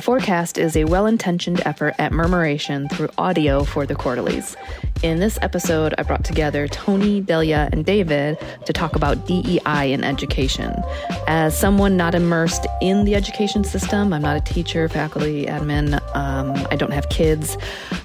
The forecast is a well intentioned effort at murmuration through audio for the quarterlies. In this episode, I brought together Tony, Delia, and David to talk about DEI in education. As someone not immersed in the education system, I'm not a teacher, faculty, admin, um, I don't have kids,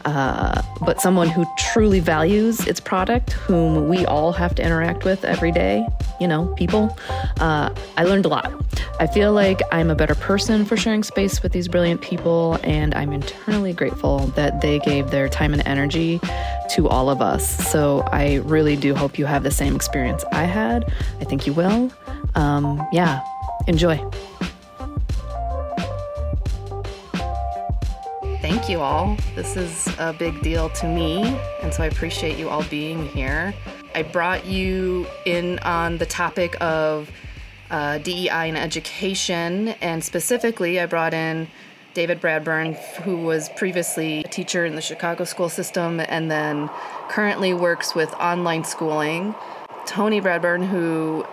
uh, but someone who truly values its product, whom we all have to interact with every day, you know, people, uh, I learned a lot. I feel like I'm a better person for sharing space with these brilliant people, and I'm internally grateful that they gave their time and energy to all of us. So I really do hope you have the same experience I had. I think you will. Um, yeah, enjoy. Thank you all. This is a big deal to me, and so I appreciate you all being here. I brought you in on the topic of uh, DEI and education, and specifically, I brought in David Bradburn, who was previously a teacher in the Chicago school system and then currently works with online schooling. Tony Bradburn, who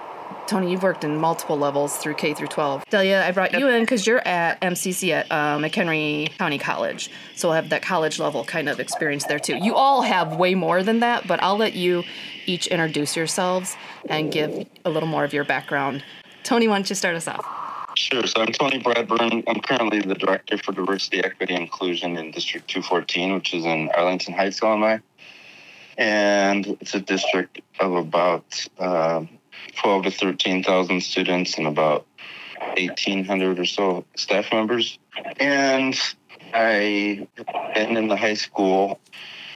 Tony, you've worked in multiple levels through K through 12. Delia, I brought you in because you're at MCC at uh, McHenry County College, so we'll have that college level kind of experience there too. You all have way more than that, but I'll let you each introduce yourselves and give a little more of your background. Tony, why don't you start us off? Sure. So I'm Tony Bradburn. I'm currently the Director for Diversity, Equity, Inclusion in District 214, which is in Arlington Heights, Illinois. And it's a district of about uh, 12 to 13,000 students and about 1,800 or so staff members. And I been in the high school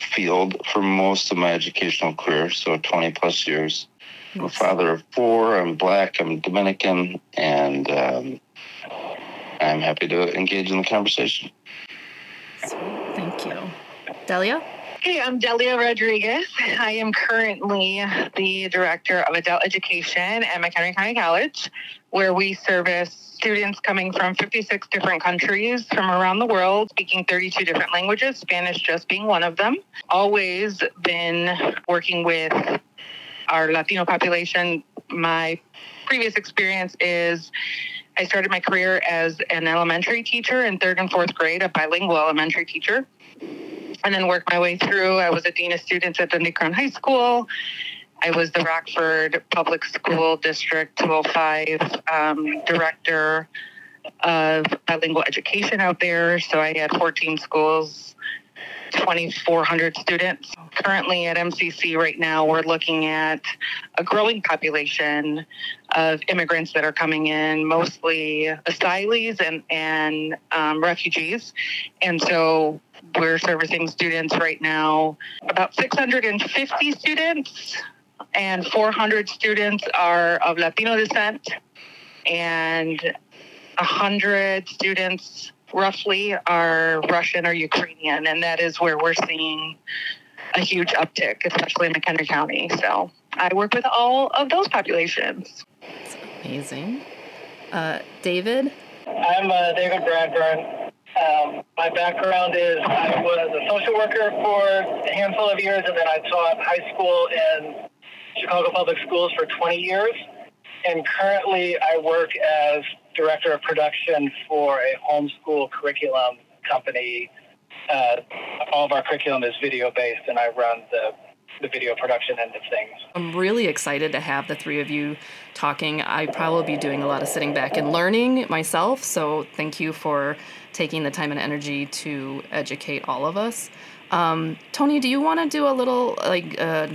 field for most of my educational career, so 20 plus years. I'm a father of four. I'm black. I'm Dominican, and um, I'm happy to engage in the conversation. Thank you, Delia. Hey, I'm Delia Rodriguez. I am currently the director of adult education at McHenry County College, where we service students coming from 56 different countries from around the world, speaking 32 different languages, Spanish just being one of them. Always been working with our Latino population. My previous experience is I started my career as an elementary teacher in third and fourth grade, a bilingual elementary teacher, and then worked my way through. I was a dean of students at Dundee Crown High School. I was the Rockford Public School District 205 um, director of bilingual education out there. So I had 14 schools 2,400 students. Currently at MCC right now, we're looking at a growing population of immigrants that are coming in, mostly asylees and, and um, refugees. And so we're servicing students right now, about 650 students, and 400 students are of Latino descent, and 100 students roughly are Russian or Ukrainian, and that is where we're seeing a huge uptick, especially in McHenry County. So I work with all of those populations. That's amazing. Uh, David? I'm uh, David Bradburn. Um, my background is I was a social worker for a handful of years, and then I taught high school in Chicago Public Schools for 20 years. And currently, I work as director of production for a homeschool curriculum company. Uh, all of our curriculum is video based, and I run the the video production end of things. I'm really excited to have the three of you talking. I probably be doing a lot of sitting back and learning myself, so thank you for taking the time and energy to educate all of us. Um, Tony, do you want to do a little like uh,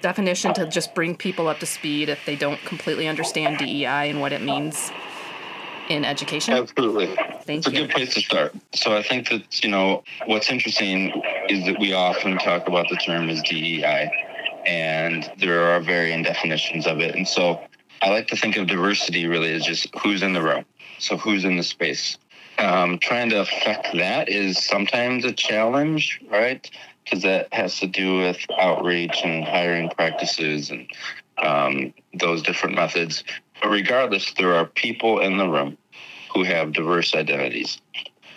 definition to just bring people up to speed if they don't completely understand DEI and what it means? In education? Absolutely. Thank it's you. a good place to start. So I think that, you know, what's interesting is that we often talk about the term as DEI, and there are varying definitions of it. And so I like to think of diversity really as just who's in the room. So who's in the space. Um, trying to affect that is sometimes a challenge, right? Because that has to do with outreach and hiring practices and um, those different methods. But regardless, there are people in the room who have diverse identities.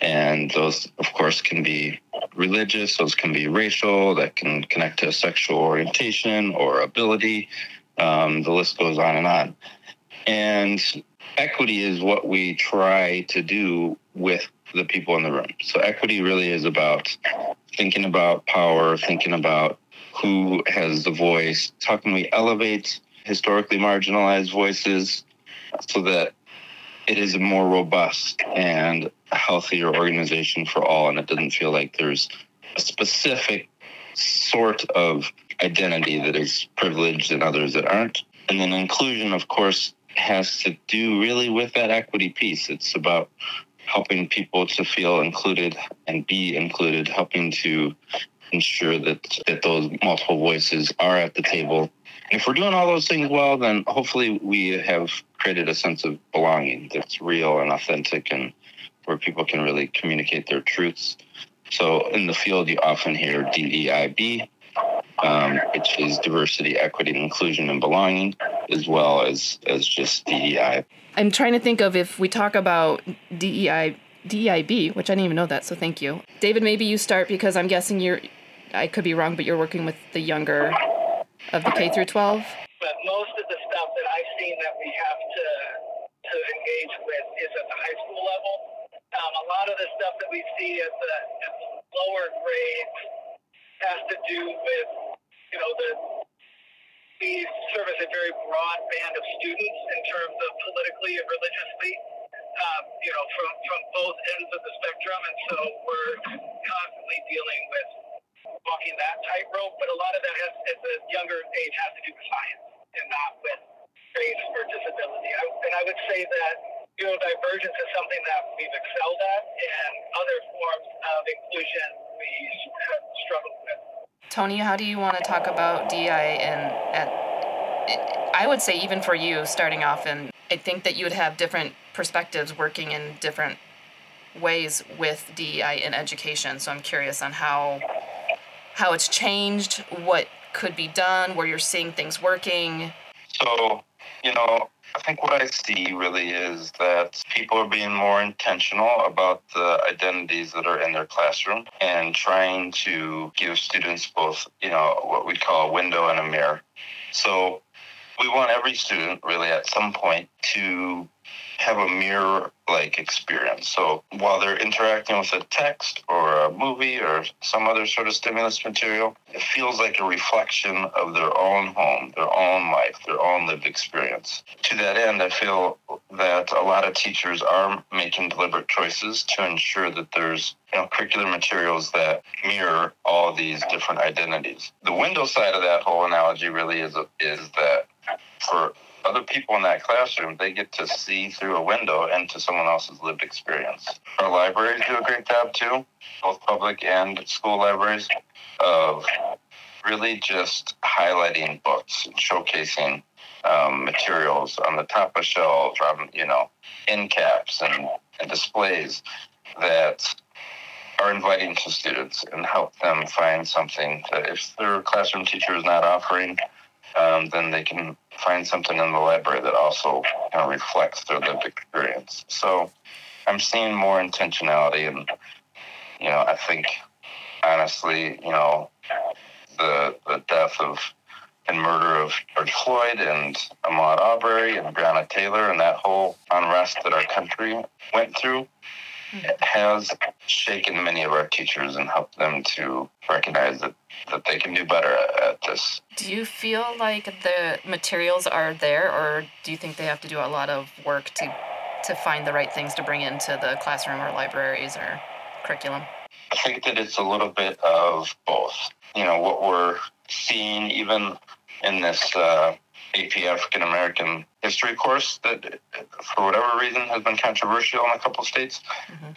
And those, of course, can be religious, those can be racial, that can connect to sexual orientation or ability. Um, the list goes on and on. And equity is what we try to do with the people in the room. So equity really is about thinking about power, thinking about who has the voice. How can we elevate historically marginalized voices so that it is a more robust and healthier organization for all, and it doesn't feel like there's a specific sort of identity that is privileged and others that aren't. And then inclusion, of course, has to do really with that equity piece. It's about helping people to feel included and be included, helping to ensure that, that those multiple voices are at the table. If we're doing all those things well, then hopefully we have created a sense of belonging that's real and authentic and where people can really communicate their truths. So in the field, you often hear DEIB, um, which is diversity, equity, inclusion, and belonging, as well as as just DEI. I'm trying to think of if we talk about DEI, DEIB, which I didn't even know that, so thank you. David, maybe you start because I'm guessing you're, I could be wrong, but you're working with the younger of the K through 12. But most of the stuff that I've seen that we have to to engage with is at the high school level. Um, a lot of the stuff that we see at the, at the lower grades has to do with, you know, the we service a very broad band of students in terms of politically and religiously, um, you know, from, from both ends of the spectrum. And so we're constantly dealing with walking that tightrope. But a lot of that has, at the younger age, has to do with science and not with race or disability. I, and I would say that neurodivergence is something that we've excelled at, and other forms of inclusion we have struggled with. Tony, how do you want to talk about DI and at I would say even for you starting off and I think that you would have different perspectives working in different ways with DEI in education. So I'm curious on how how it's changed, what could be done, where you're seeing things working. So, you know, I think what I see really is that people are being more intentional about the identities that are in their classroom and trying to give students both, you know, what we call a window and a mirror. So we want every student really at some point to have a mirror like experience. So while they're interacting with a text or a movie or some other sort of stimulus material, it feels like a reflection of their own home, their own life, their own lived experience. To that end, I feel that a lot of teachers are making deliberate choices to ensure that there's you know, curricular materials that mirror all these different identities. The window side of that whole analogy really is is that for other people in that classroom, they get to see through a window into someone else's lived experience. Our libraries do a great job too, both public and school libraries, of really just highlighting books and showcasing um, materials on the top of shelves, on, you know, end caps and, and displays that are inviting to students and help them find something that if their classroom teacher is not offering, um, then they can find something in the library that also kind of reflects their lived experience. So I'm seeing more intentionality, and you know, I think honestly, you know, the the death of and murder of George Floyd and Ahmaud Arbery and Breonna Taylor and that whole unrest that our country went through has shaken many of our teachers and helped them to recognize that, that they can do better at, at this. Do you feel like the materials are there, or do you think they have to do a lot of work to to find the right things to bring into the classroom or libraries or curriculum? I think that it's a little bit of both. You know, what we're seeing even in this uh, AP African American history course that, for whatever reason, has been controversial in a couple states. Mm-hmm.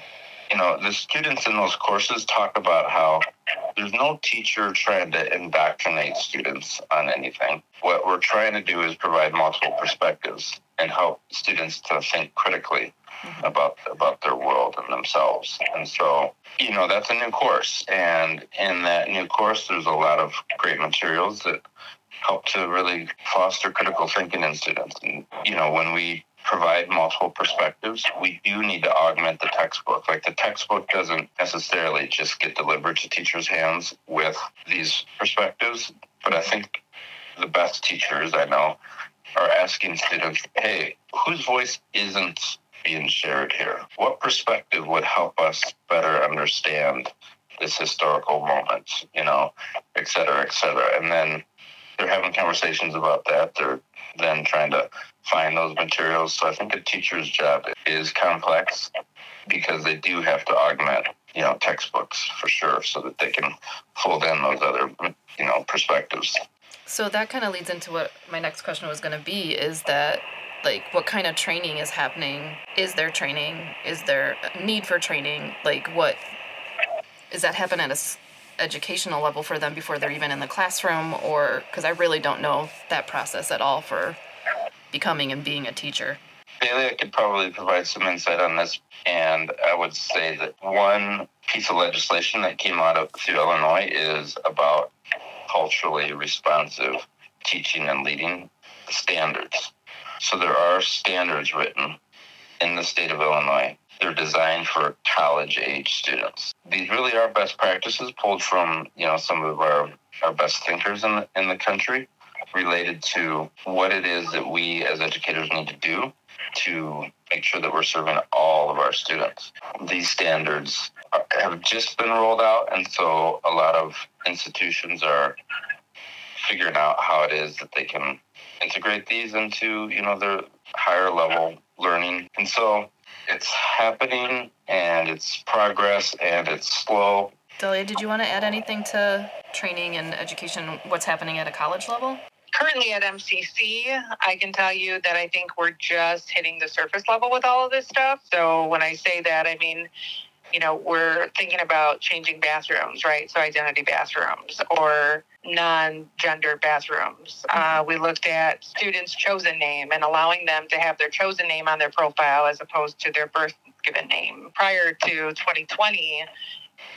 You know, the students in those courses talk about how there's no teacher trying to indoctrinate students on anything. What we're trying to do is provide multiple perspectives and help students to think critically mm-hmm. about about their world and themselves. And so, you know, that's a new course. And in that new course, there's a lot of great materials that help to really foster critical thinking in students. And, you know, when we provide multiple perspectives, we do need to augment the textbook. Like the textbook doesn't necessarily just get delivered to teachers' hands with these perspectives, but I think the best teachers I know are asking students, hey, whose voice isn't being shared here? What perspective would help us better understand this historical moment, you know, et cetera, et cetera. And then they're having conversations about that. They're then trying to find those materials. So I think a teacher's job is complex because they do have to augment, you know, textbooks for sure so that they can fold in those other, you know, perspectives. So that kind of leads into what my next question was going to be is that like what kind of training is happening? Is there training? Is there need for training? Like what is that happen at a educational level for them before they're even in the classroom or because I really don't know that process at all for becoming and being a teacher. Bailey I could probably provide some insight on this. And I would say that one piece of legislation that came out of through Illinois is about culturally responsive teaching and leading standards. So there are standards written in the state of Illinois. They're designed for college age students. These really are best practices pulled from, you know, some of our, our best thinkers in the, in the country related to what it is that we as educators need to do to make sure that we're serving all of our students. These standards have just been rolled out, and so a lot of institutions are figuring out how it is that they can integrate these into you know their higher level learning. And so it's happening, and it's progress, and it's slow. Delia, did you want to add anything to training and education? What's happening at a college level? currently at MCC, I can tell you that I think we're just hitting the surface level with all of this stuff. So when I say that, I mean, you know, we're thinking about changing bathrooms, right? So identity bathrooms or non-gender bathrooms. Uh, we looked at students' chosen name and allowing them to have their chosen name on their profile as opposed to their birth given name. Prior to 2020,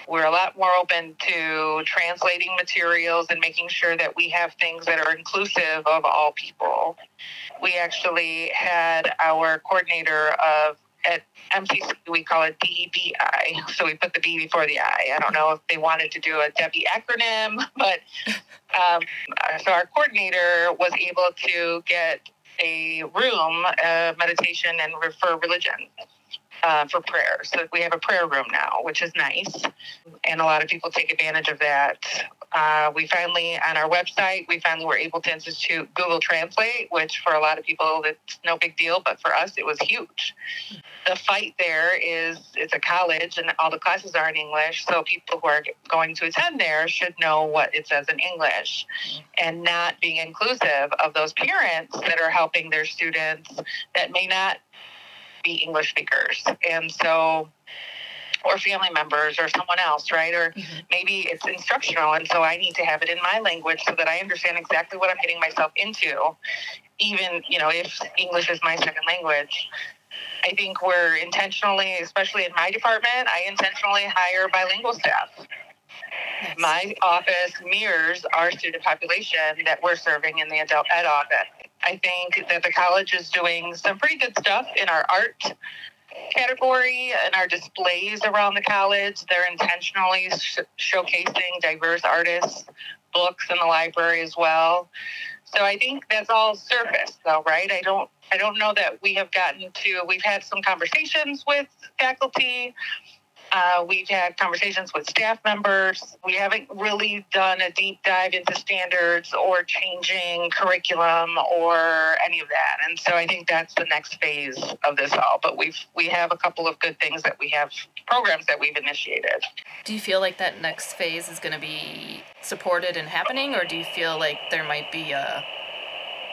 we're a lot more open to translating materials and making sure that we have things that are inclusive of all people. We actually had our coordinator of at MCC, we call it DBI. So we put the B before the I. I don't know if they wanted to do a Debbie acronym, but um, so our coordinator was able to get a room, uh, meditation and refer religion uh, for prayer. So we have a prayer room now, which is nice. And a lot of people take advantage of that. Uh, we finally, on our website, we finally were able to institute Google Translate, which for a lot of people, it's no big deal, but for us, it was huge. The fight there is it's a college and all the classes are in English. So people who are going to attend there should know what it says in English and not being inclusive of those parents that are helping their students that may not be English speakers. And so, or family members or someone else, right? Or mm-hmm. maybe it's instructional. And so I need to have it in my language so that I understand exactly what I'm getting myself into, even, you know, if English is my second language. I think we're intentionally, especially in my department, I intentionally hire bilingual staff. My office mirrors our student population that we're serving in the adult ed office. I think that the college is doing some pretty good stuff in our art category and our displays around the college. They're intentionally sh- showcasing diverse artists, books in the library as well. So I think that's all surface though, right? I don't I don't know that we have gotten to we've had some conversations with faculty uh, we've had conversations with staff members. We haven't really done a deep dive into standards or changing curriculum or any of that. And so I think that's the next phase of this all. But we've we have a couple of good things that we have programs that we've initiated. Do you feel like that next phase is going to be supported and happening, or do you feel like there might be a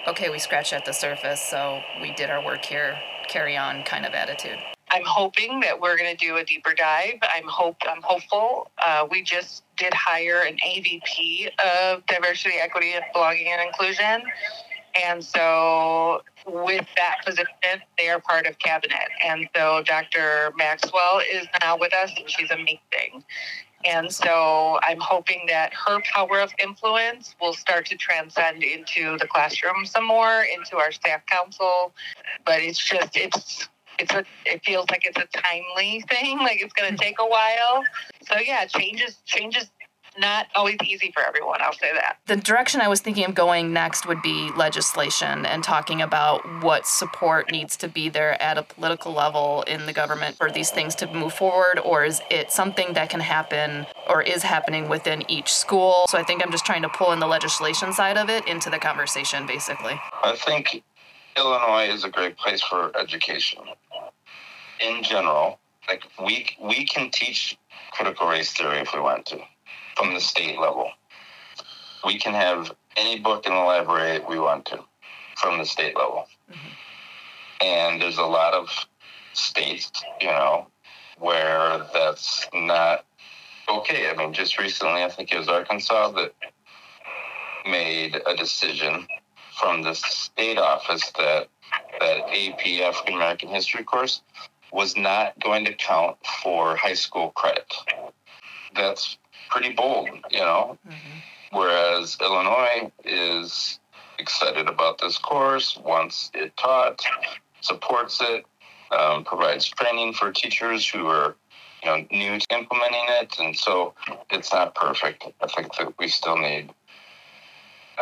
okay, we scratched at the surface, so we did our work here, carry on kind of attitude? I'm hoping that we're going to do a deeper dive. I'm hope I'm hopeful. Uh, we just did hire an AVP of diversity, equity, and belonging and inclusion, and so with that position, they are part of cabinet. And so Dr. Maxwell is now with us, and she's amazing. And so I'm hoping that her power of influence will start to transcend into the classroom some more, into our staff council. But it's just, it's it's a it feels like it's a timely thing like it's going to take a while so yeah changes changes not always easy for everyone. I'll say that. The direction I was thinking of going next would be legislation and talking about what support needs to be there at a political level in the government for these things to move forward, or is it something that can happen or is happening within each school? So I think I'm just trying to pull in the legislation side of it into the conversation, basically. I think Illinois is a great place for education in general. Like we we can teach critical race theory if we want to from the state level. We can have any book in the library we want to from the state level. Mm-hmm. And there's a lot of states, you know, where that's not okay. I mean, just recently, I think it was Arkansas that made a decision from the state office that that AP African American history course was not going to count for high school credit. That's pretty bold, you know. Mm-hmm. Whereas Illinois is excited about this course, wants it taught, supports it, um, provides training for teachers who are you know new to implementing it, and so it's not perfect. I think that we still need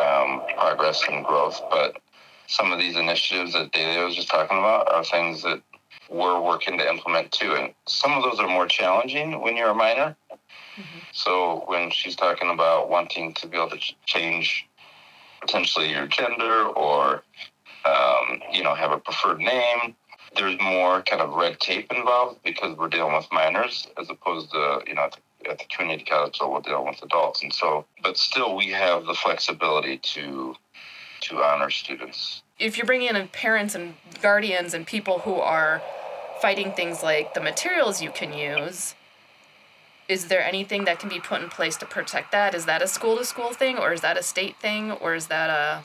um, progress and growth, but some of these initiatives that Delia was just talking about are things that we're working to implement too, and some of those are more challenging when you're a minor Mm-hmm. So when she's talking about wanting to be able to change potentially your gender or um, you know have a preferred name, there's more kind of red tape involved because we're dealing with minors as opposed to you know at the, at the community college level we're dealing with adults, and so but still we have the flexibility to to honor students. If you're bringing in parents and guardians and people who are fighting things like the materials you can use is there anything that can be put in place to protect that? Is that a school to school thing or is that a state thing or is that a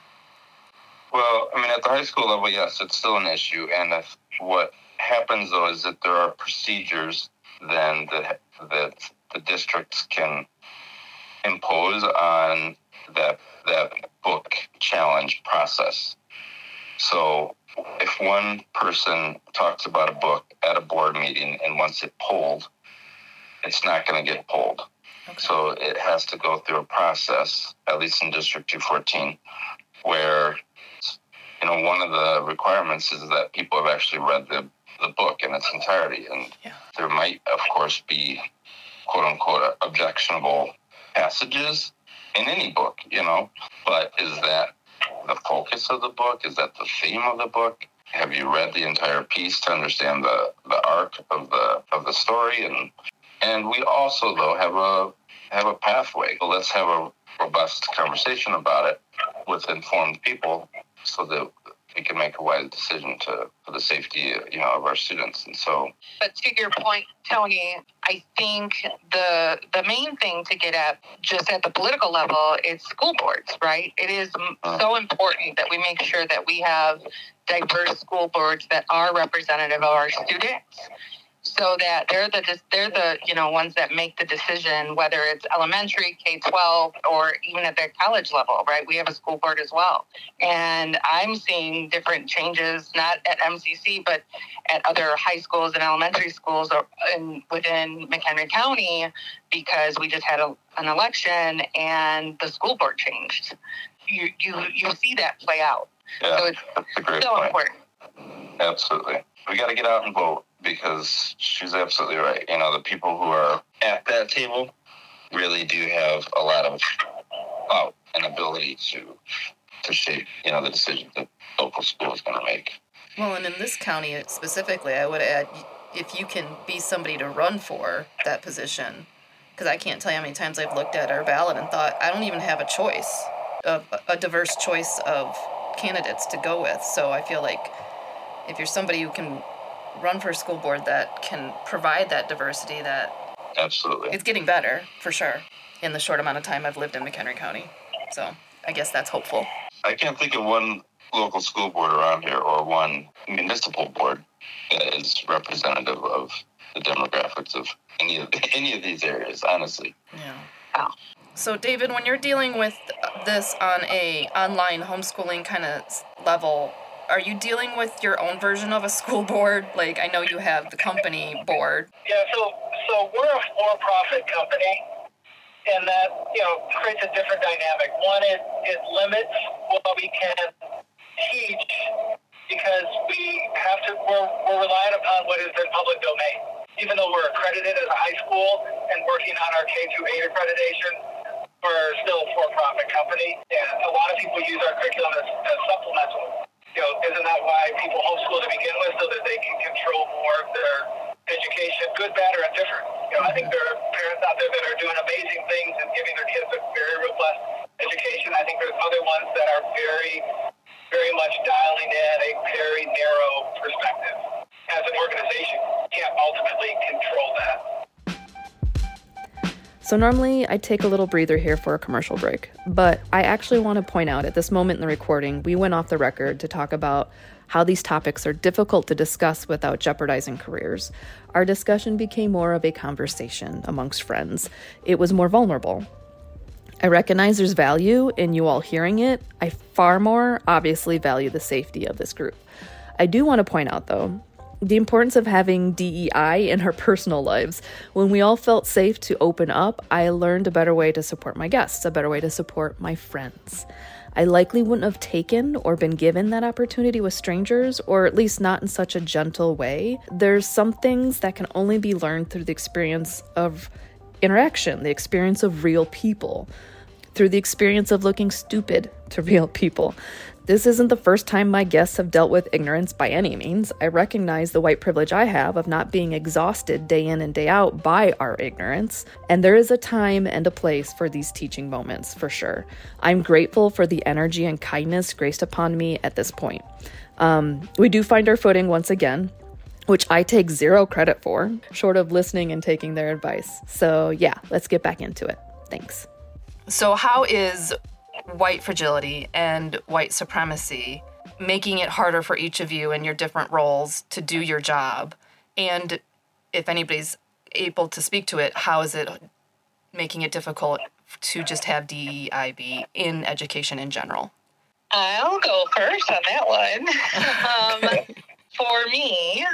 Well, I mean at the high school level, yes, it's still an issue and if what happens though is that there are procedures then that that the districts can impose on that that book challenge process. So if one person talks about a book at a board meeting and wants it pulled, it's not going to get pulled. Okay. So it has to go through a process, at least in District 214, where you know one of the requirements is that people have actually read the the book in its entirety, and yeah. there might, of course, be quote unquote objectionable passages in any book, you know. But is that the focus of the book? Is that the theme of the book? Have you read the entire piece to understand the, the arc of the of the story? And and we also, though, have a have a pathway. So let's have a robust conversation about it with informed people, so that we can make a wise decision to for the safety, you know, of our students. And so, but to your point, Tony, I think the the main thing to get at, just at the political level, is school boards. Right? It is uh-huh. so important that we make sure that we have diverse school boards that are representative of our students so that they're the they're the you know ones that make the decision whether it's elementary K twelve or even at their college level, right? We have a school board as well, and I'm seeing different changes not at MCC but at other high schools and elementary schools or in, within McHenry County because we just had a, an election and the school board changed. You you you see that play out. Yeah, so it's so point. important. Absolutely, we got to get out and vote because she's absolutely right. You know, the people who are at that table really do have a lot of uh, an ability to to shape, you know, the decisions that local school is going to make. Well, and in this county specifically, I would add if you can be somebody to run for that position, because I can't tell you how many times I've looked at our ballot and thought I don't even have a choice of a diverse choice of candidates to go with. So I feel like if you're somebody who can run for a school board that can provide that diversity that absolutely it's getting better for sure in the short amount of time I've lived in McHenry County. So I guess that's hopeful. I can't think of one local school board around here or one municipal board that is representative of the demographics of any of any of these areas, honestly. Yeah. Wow. So David, when you're dealing with this on a online homeschooling kind of level, are you dealing with your own version of a school board? Like I know you have the company board. Yeah, so so we're a for-profit company, and that you know creates a different dynamic. One, it it limits what we can teach because we have to we're, we're relying upon what is in public domain. Even though we're accredited as a high school and working on our K through 8 accreditation, we're still a for-profit company, and a lot of people use our curriculum as, as supplemental. You know, isn't that why people homeschool to begin with, so that they can control more of their education, good, bad, or indifferent? You know, I think there are parents out there that are doing amazing things and giving their kids a very robust education. I think there's other ones that are very, very much dialing in a very So, normally I take a little breather here for a commercial break, but I actually want to point out at this moment in the recording, we went off the record to talk about how these topics are difficult to discuss without jeopardizing careers. Our discussion became more of a conversation amongst friends, it was more vulnerable. I recognize there's value in you all hearing it. I far more obviously value the safety of this group. I do want to point out, though, the importance of having DEI in our personal lives. When we all felt safe to open up, I learned a better way to support my guests, a better way to support my friends. I likely wouldn't have taken or been given that opportunity with strangers, or at least not in such a gentle way. There's some things that can only be learned through the experience of interaction, the experience of real people, through the experience of looking stupid to real people. This isn't the first time my guests have dealt with ignorance by any means. I recognize the white privilege I have of not being exhausted day in and day out by our ignorance, and there is a time and a place for these teaching moments, for sure. I'm grateful for the energy and kindness graced upon me at this point. Um, we do find our footing once again, which I take zero credit for, short of listening and taking their advice. So, yeah, let's get back into it. Thanks. So, how is white fragility and white supremacy, making it harder for each of you in your different roles to do your job. And if anybody's able to speak to it, how is it making it difficult to just have DEIB in education in general? I'll go first on that one. um, for me,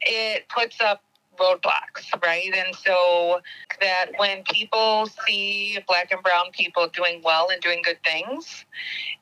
it puts up roadblocks, right? And so that when people see black and brown people doing well and doing good things,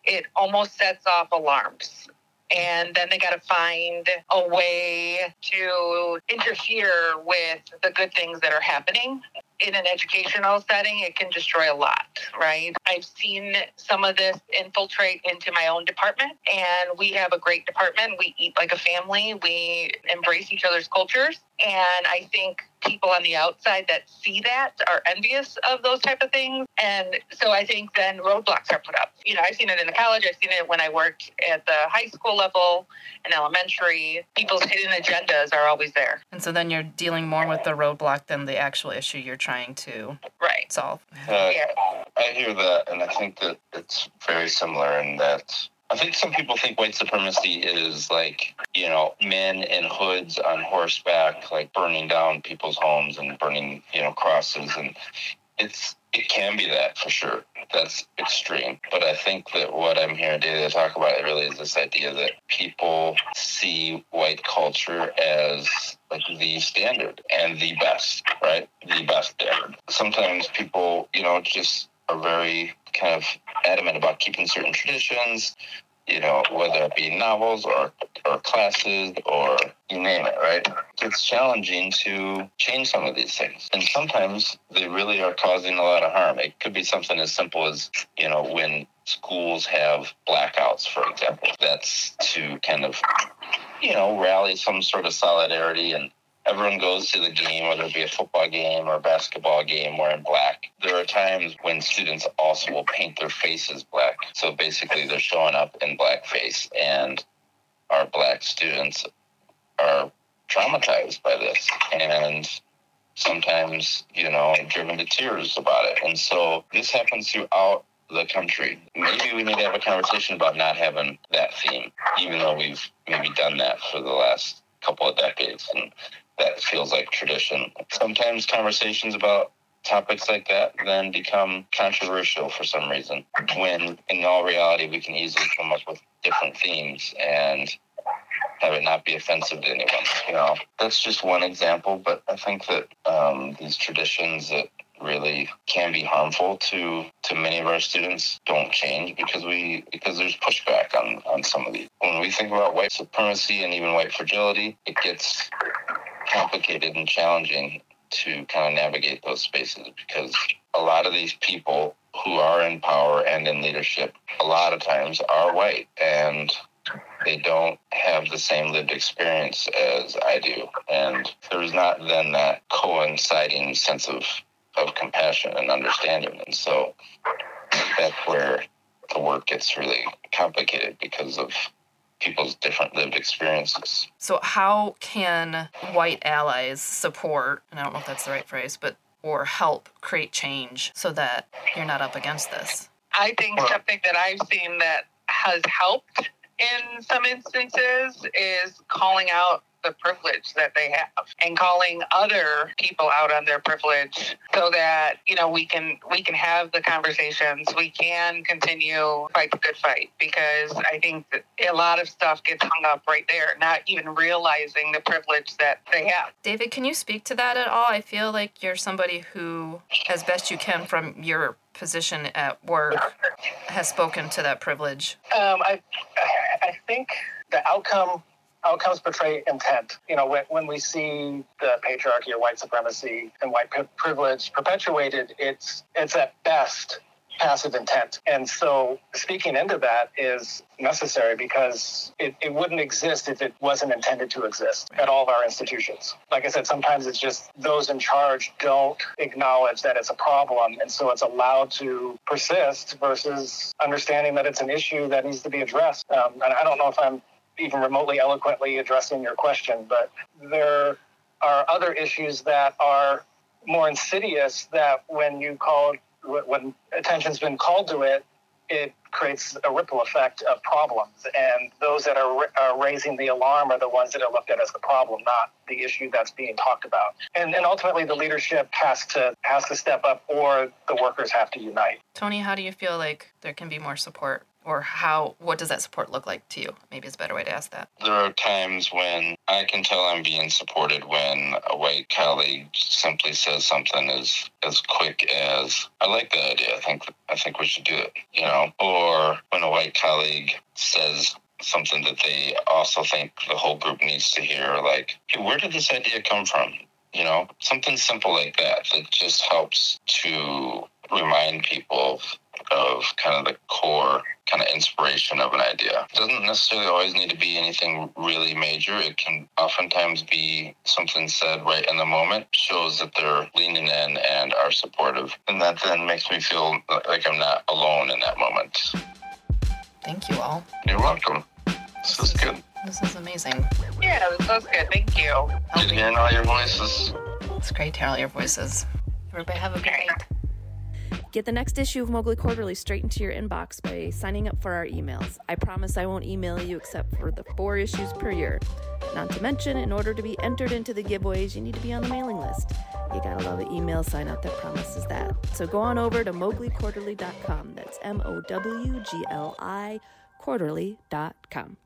it almost sets off alarms. And then they got to find a way to interfere with the good things that are happening in an educational setting, it can destroy a lot, right? I've seen some of this infiltrate into my own department, and we have a great department. We eat like a family, we embrace each other's cultures. And I think people on the outside that see that are envious of those type of things. And so I think then roadblocks are put up. You know, I've seen it in the college, I've seen it when I worked at the high school level and elementary. People's hidden agendas are always there. And so then you're dealing more with the roadblock than the actual issue you're trying to right. solve. Uh, yeah. I hear that, and I think that it's very similar in that I think some people think white supremacy is like, you know, men in hoods on horseback, like burning down people's homes and burning, you know, crosses. And it's, it can be that for sure. That's extreme. But I think that what I'm hearing today to talk about really is this idea that people see white culture as like the standard and the best, right? The best standard. Sometimes people, you know, just are very kind of adamant about keeping certain traditions, you know, whether it be novels or or classes or you name it, right? It's challenging to change some of these things. And sometimes they really are causing a lot of harm. It could be something as simple as, you know, when schools have blackouts, for example. That's to kind of, you know, rally some sort of solidarity and everyone goes to the game, whether it be a football game or a basketball game, wearing black. There are times when students also will paint their faces black. So basically, they're showing up in blackface, and our black students are traumatized by this. And sometimes, you know, driven to tears about it. And so this happens throughout the country. Maybe we need to have a conversation about not having that theme, even though we've maybe done that for the last couple of decades. And that feels like tradition. Sometimes conversations about topics like that then become controversial for some reason when in all reality we can easily come up with different themes and have it not be offensive to anyone you know that's just one example but i think that um, these traditions that really can be harmful to to many of our students don't change because we because there's pushback on on some of these. When we think about white supremacy and even white fragility, it gets complicated and challenging to kind of navigate those spaces because a lot of these people who are in power and in leadership a lot of times are white and they don't have the same lived experience as I do. And there's not then that coinciding sense of, of compassion and understanding. And so that's where the work gets really complicated because of people's different lived experiences. So, how can white allies support, and I don't know if that's the right phrase, but or help create change so that you're not up against this? I think something that I've seen that has helped in some instances is calling out the privilege that they have and calling other people out on their privilege so that you know we can we can have the conversations. We can continue fight the good fight because i think a lot of stuff gets hung up right there not even realizing the privilege that they have. David can you speak to that at all? I feel like you're somebody who as best you can from your position at work has spoken to that privilege. Um, I, I think the outcome outcomes portray intent. You know, when, when we see the patriarchy or white supremacy and white privilege perpetuated, it's it's at best passive intent. And so speaking into that is necessary because it, it wouldn't exist if it wasn't intended to exist at all of our institutions. Like I said, sometimes it's just those in charge don't acknowledge that it's a problem. And so it's allowed to persist versus understanding that it's an issue that needs to be addressed. Um, and I don't know if I'm even remotely eloquently addressing your question, but there are other issues that are more insidious that when you call when attention's been called to it, it creates a ripple effect of problems. And those that are, are, raising the alarm are the ones that are looked at as the problem, not the issue that's being talked about. And, and ultimately, the leadership has to has to step up, or the workers have to unite. Tony, how do you feel like there can be more support or how what does that support look like to you? Maybe it's a better way to ask that. There are times when i can tell i'm being supported when a white colleague simply says something as as quick as i like the idea. I think i think we should do it you know? Or when a white colleague says something that they also think the whole group needs to hear like hey, where did this idea come from? You know? Something simple like that that just helps to remind people of kind of the core kind of inspiration of an idea. It doesn't necessarily always need to be anything really major. It can oftentimes be something said right in the moment, shows that they're leaning in and are supportive. And that then makes me feel like I'm not alone in that moment. Thank you all. You're welcome. This is good. This is amazing. Yeah, this was good. Thank you. Good hearing all your voices. It's great to hear all your voices. Everybody have a good night. Get the next issue of Mowgli Quarterly straight into your inbox by signing up for our emails. I promise I won't email you except for the four issues per year. Not to mention, in order to be entered into the giveaways, you need to be on the mailing list. You gotta love an email sign up that promises that. So go on over to MowgliQuarterly.com. That's M O W G L I quarterly.com.